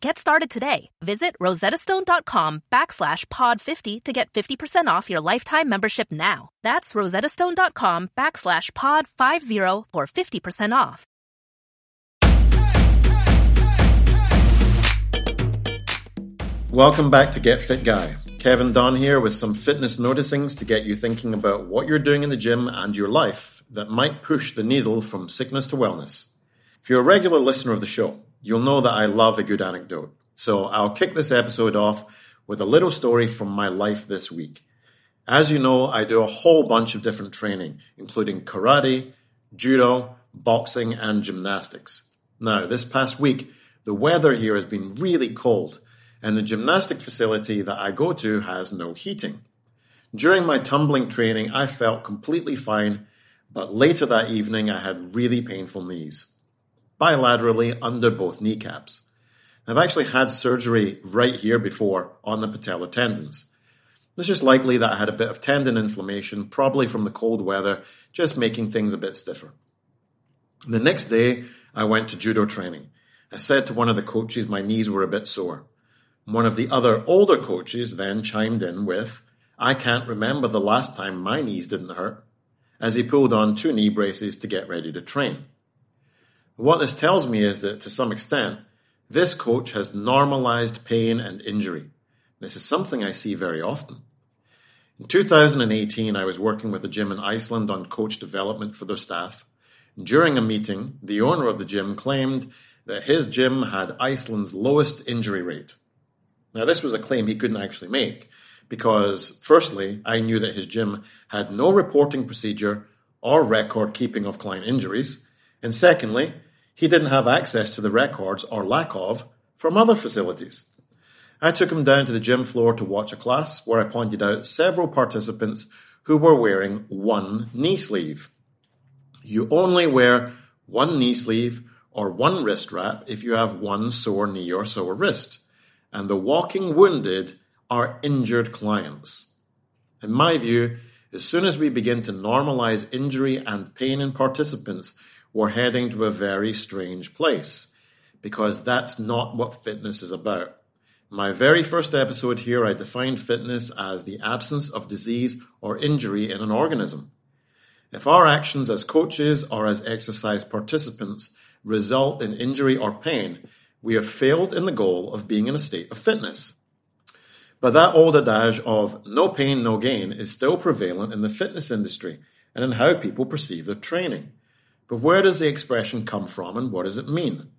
Get started today. Visit rosettastone.com backslash pod 50 to get 50% off your lifetime membership now. That's rosettastone.com backslash pod 50 for 50% off. Welcome back to Get Fit Guy. Kevin Don here with some fitness noticings to get you thinking about what you're doing in the gym and your life that might push the needle from sickness to wellness. If you're a regular listener of the show, you'll know that I love a good anecdote. So I'll kick this episode off with a little story from my life this week. As you know, I do a whole bunch of different training, including karate, judo, boxing, and gymnastics. Now, this past week, the weather here has been really cold, and the gymnastic facility that I go to has no heating. During my tumbling training, I felt completely fine, but later that evening, I had really painful knees bilaterally under both kneecaps. I've actually had surgery right here before on the patellar tendons. It's just likely that I had a bit of tendon inflammation, probably from the cold weather, just making things a bit stiffer. The next day, I went to judo training. I said to one of the coaches my knees were a bit sore. One of the other older coaches then chimed in with, I can't remember the last time my knees didn't hurt, as he pulled on two knee braces to get ready to train. What this tells me is that to some extent, this coach has normalized pain and injury. This is something I see very often. In 2018, I was working with a gym in Iceland on coach development for their staff. During a meeting, the owner of the gym claimed that his gym had Iceland's lowest injury rate. Now, this was a claim he couldn't actually make because, firstly, I knew that his gym had no reporting procedure or record keeping of client injuries. And secondly, he didn't have access to the records, or lack of, from other facilities. I took him down to the gym floor to watch a class where I pointed out several participants who were wearing one knee sleeve. You only wear one knee sleeve or one wrist wrap if you have one sore knee or sore wrist. And the walking wounded are injured clients. In my view, as soon as we begin to normalize injury and pain in participants, we're heading to a very strange place because that's not what fitness is about. My very first episode here, I defined fitness as the absence of disease or injury in an organism. If our actions as coaches or as exercise participants result in injury or pain, we have failed in the goal of being in a state of fitness. But that old adage of no pain, no gain is still prevalent in the fitness industry and in how people perceive their training. But where does the expression come from and what does it mean?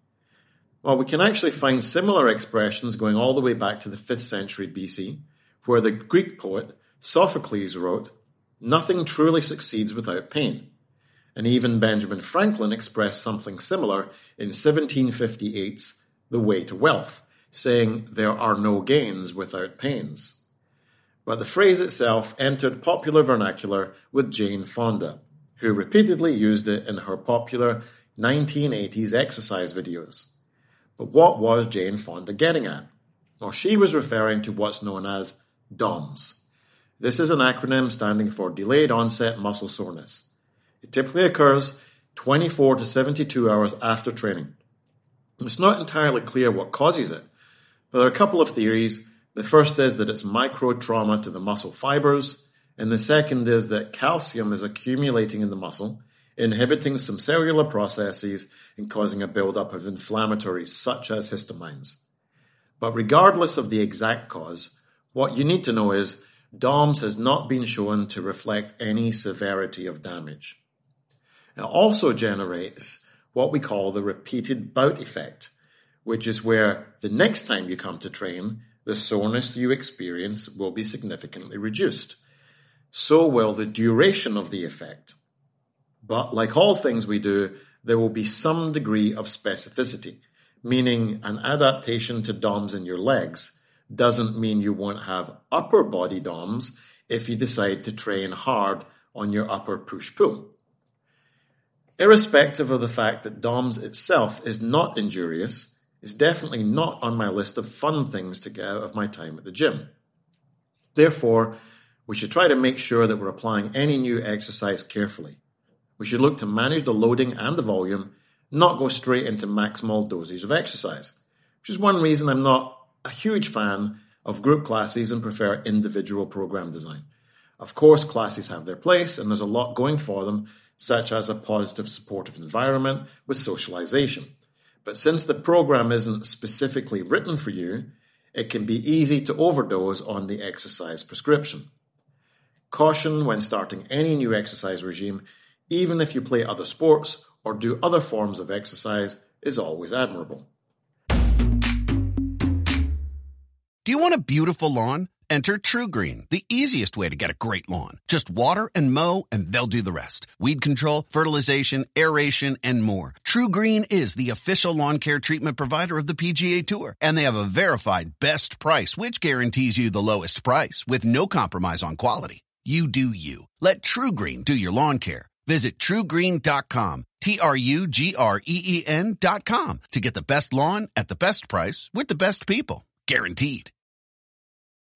Well, we can actually find similar expressions going all the way back to the 5th century BC, where the Greek poet Sophocles wrote, Nothing truly succeeds without pain. And even Benjamin Franklin expressed something similar in 1758's The Way to Wealth, saying, There are no gains without pains. But the phrase itself entered popular vernacular with Jane Fonda who repeatedly used it in her popular 1980s exercise videos. But what was Jane Fonda getting at? Well, she was referring to what's known as DOMS. This is an acronym standing for Delayed Onset Muscle Soreness. It typically occurs 24 to 72 hours after training. It's not entirely clear what causes it, but there are a couple of theories. The first is that it's micro trauma to the muscle fibers. And the second is that calcium is accumulating in the muscle, inhibiting some cellular processes and causing a buildup of inflammatories such as histamines. But regardless of the exact cause, what you need to know is DOMS has not been shown to reflect any severity of damage. It also generates what we call the repeated bout effect, which is where the next time you come to train, the soreness you experience will be significantly reduced. So will the duration of the effect. But like all things we do, there will be some degree of specificity, meaning an adaptation to DOMs in your legs doesn't mean you won't have upper body DOMs if you decide to train hard on your upper push pull. Irrespective of the fact that DOMS itself is not injurious, it's definitely not on my list of fun things to get out of my time at the gym. Therefore, we should try to make sure that we're applying any new exercise carefully. We should look to manage the loading and the volume, not go straight into maximal doses of exercise, which is one reason I'm not a huge fan of group classes and prefer individual program design. Of course, classes have their place and there's a lot going for them, such as a positive supportive environment with socialization. But since the program isn't specifically written for you, it can be easy to overdose on the exercise prescription. Caution when starting any new exercise regime, even if you play other sports or do other forms of exercise, is always admirable. Do you want a beautiful lawn? Enter TruGreen, the easiest way to get a great lawn. Just water and mow, and they'll do the rest. Weed control, fertilization, aeration, and more. TruGreen is the official lawn care treatment provider of the PGA Tour, and they have a verified best price, which guarantees you the lowest price with no compromise on quality. You do you. Let TruGreen do your lawn care. Visit trugreen.com, T-R-U-G-R-E-E-N dot com to get the best lawn at the best price with the best people. Guaranteed.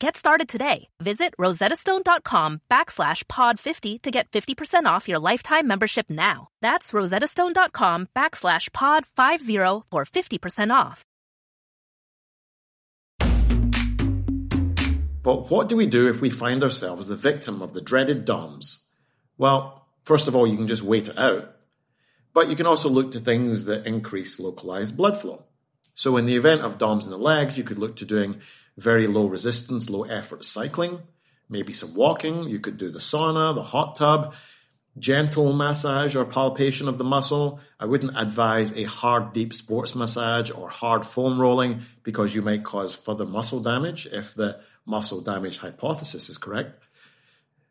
Get started today. Visit rosettastone.com backslash pod 50 to get 50% off your lifetime membership now. That's rosettastone.com backslash pod 50 for 50% off. But what do we do if we find ourselves the victim of the dreaded DOMS? Well, first of all, you can just wait it out. But you can also look to things that increase localized blood flow. So in the event of DOMS in the legs, you could look to doing very low resistance, low effort cycling, maybe some walking. You could do the sauna, the hot tub, gentle massage or palpation of the muscle. I wouldn't advise a hard, deep sports massage or hard foam rolling because you might cause further muscle damage if the muscle damage hypothesis is correct.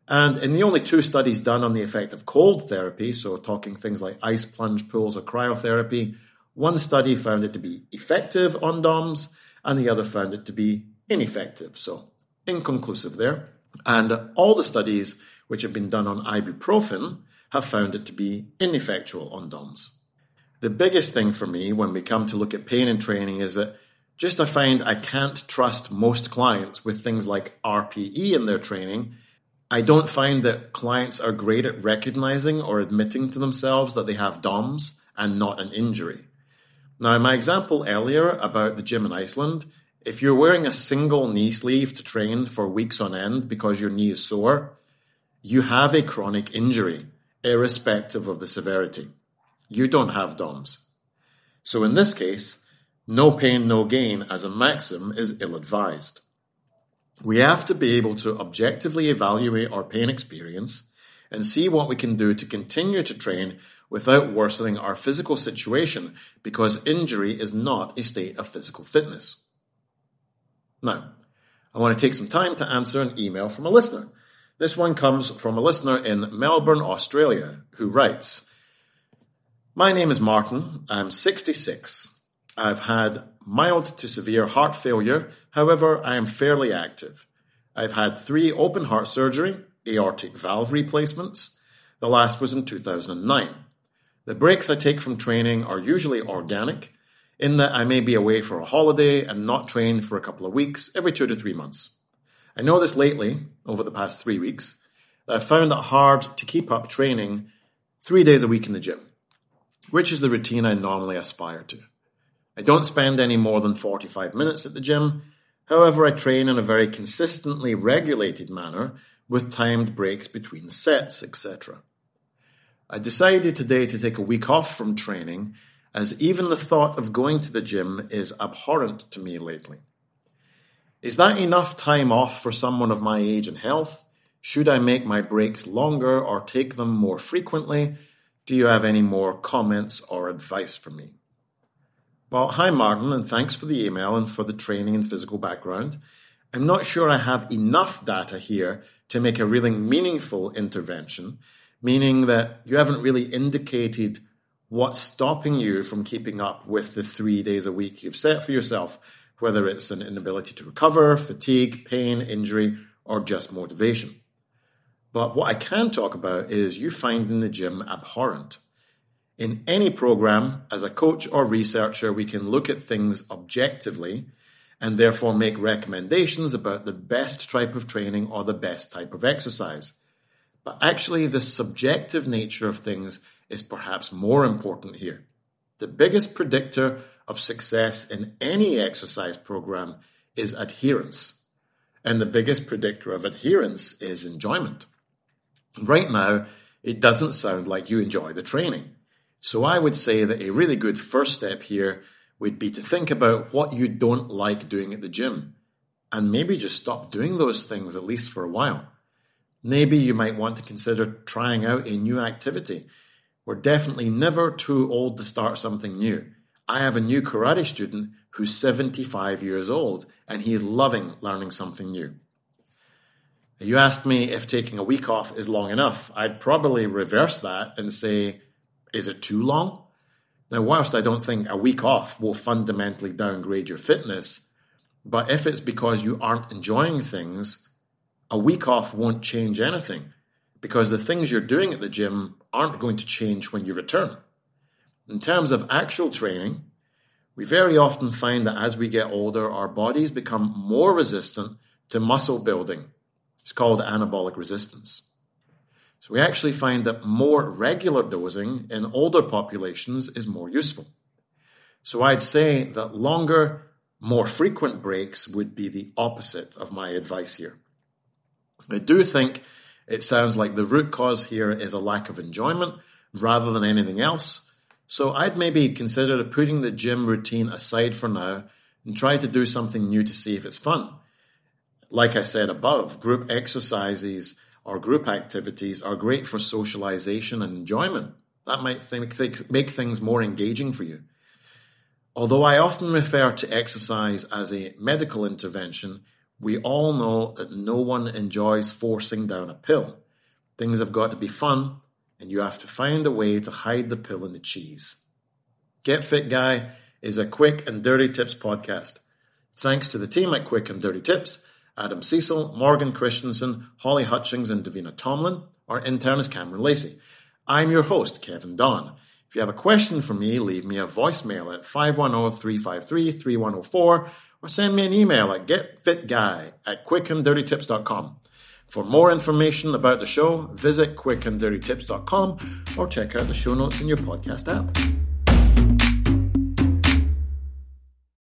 And in the only two studies done on the effect of cold therapy, so talking things like ice plunge pools or cryotherapy, one study found it to be effective on DOMS and the other found it to be ineffective. So inconclusive there. And all the studies which have been done on ibuprofen have found it to be ineffectual on DOMS. The biggest thing for me when we come to look at pain and training is that just I find I can't trust most clients with things like RPE in their training. I don't find that clients are great at recognizing or admitting to themselves that they have DOMS and not an injury. Now, my example earlier about the gym in Iceland, if you're wearing a single knee sleeve to train for weeks on end because your knee is sore, you have a chronic injury, irrespective of the severity. You don't have DOMS. So in this case, no pain, no gain as a maxim is ill advised. We have to be able to objectively evaluate our pain experience and see what we can do to continue to train without worsening our physical situation because injury is not a state of physical fitness. Now, I want to take some time to answer an email from a listener. This one comes from a listener in Melbourne, Australia, who writes My name is Martin. I'm 66. I've had mild to severe heart failure. However, I am fairly active. I've had three open heart surgery, aortic valve replacements. The last was in 2009. The breaks I take from training are usually organic, in that I may be away for a holiday and not train for a couple of weeks every two to three months. I know this lately, over the past three weeks, that I've found it hard to keep up training three days a week in the gym, which is the routine I normally aspire to. I don't spend any more than 45 minutes at the gym. However, I train in a very consistently regulated manner with timed breaks between sets, etc. I decided today to take a week off from training as even the thought of going to the gym is abhorrent to me lately. Is that enough time off for someone of my age and health? Should I make my breaks longer or take them more frequently? Do you have any more comments or advice for me? Well, hi Martin, and thanks for the email and for the training and physical background. I'm not sure I have enough data here to make a really meaningful intervention, meaning that you haven't really indicated what's stopping you from keeping up with the three days a week you've set for yourself, whether it's an inability to recover, fatigue, pain, injury, or just motivation. But what I can talk about is you finding the gym abhorrent. In any program, as a coach or researcher, we can look at things objectively and therefore make recommendations about the best type of training or the best type of exercise. But actually, the subjective nature of things is perhaps more important here. The biggest predictor of success in any exercise program is adherence. And the biggest predictor of adherence is enjoyment. Right now, it doesn't sound like you enjoy the training. So I would say that a really good first step here would be to think about what you don't like doing at the gym and maybe just stop doing those things at least for a while. Maybe you might want to consider trying out a new activity we're definitely never too old to start something new. I have a new karate student who's 75 years old and he's loving learning something new. You asked me if taking a week off is long enough. I'd probably reverse that and say, is it too long? Now, whilst I don't think a week off will fundamentally downgrade your fitness, but if it's because you aren't enjoying things, a week off won't change anything because the things you're doing at the gym aren't going to change when you return. In terms of actual training, we very often find that as we get older, our bodies become more resistant to muscle building. It's called anabolic resistance. So we actually find that more regular dosing in older populations is more useful. So I'd say that longer, more frequent breaks would be the opposite of my advice here. I do think it sounds like the root cause here is a lack of enjoyment rather than anything else. So I'd maybe consider putting the gym routine aside for now and try to do something new to see if it's fun. Like I said above, group exercises or group activities are great for socialization and enjoyment. That might make things more engaging for you. Although I often refer to exercise as a medical intervention, we all know that no one enjoys forcing down a pill. Things have got to be fun, and you have to find a way to hide the pill in the cheese. Get Fit Guy is a quick and dirty tips podcast. Thanks to the team at Quick and Dirty Tips Adam Cecil, Morgan Christensen, Holly Hutchings, and Davina Tomlin. Our intern is Cameron Lacey. I'm your host, Kevin Don. If you have a question for me, leave me a voicemail at 510 353 3104 or send me an email at getfitguy at quickanddirtytips.com. For more information about the show, visit quickanddirtytips.com or check out the show notes in your podcast app.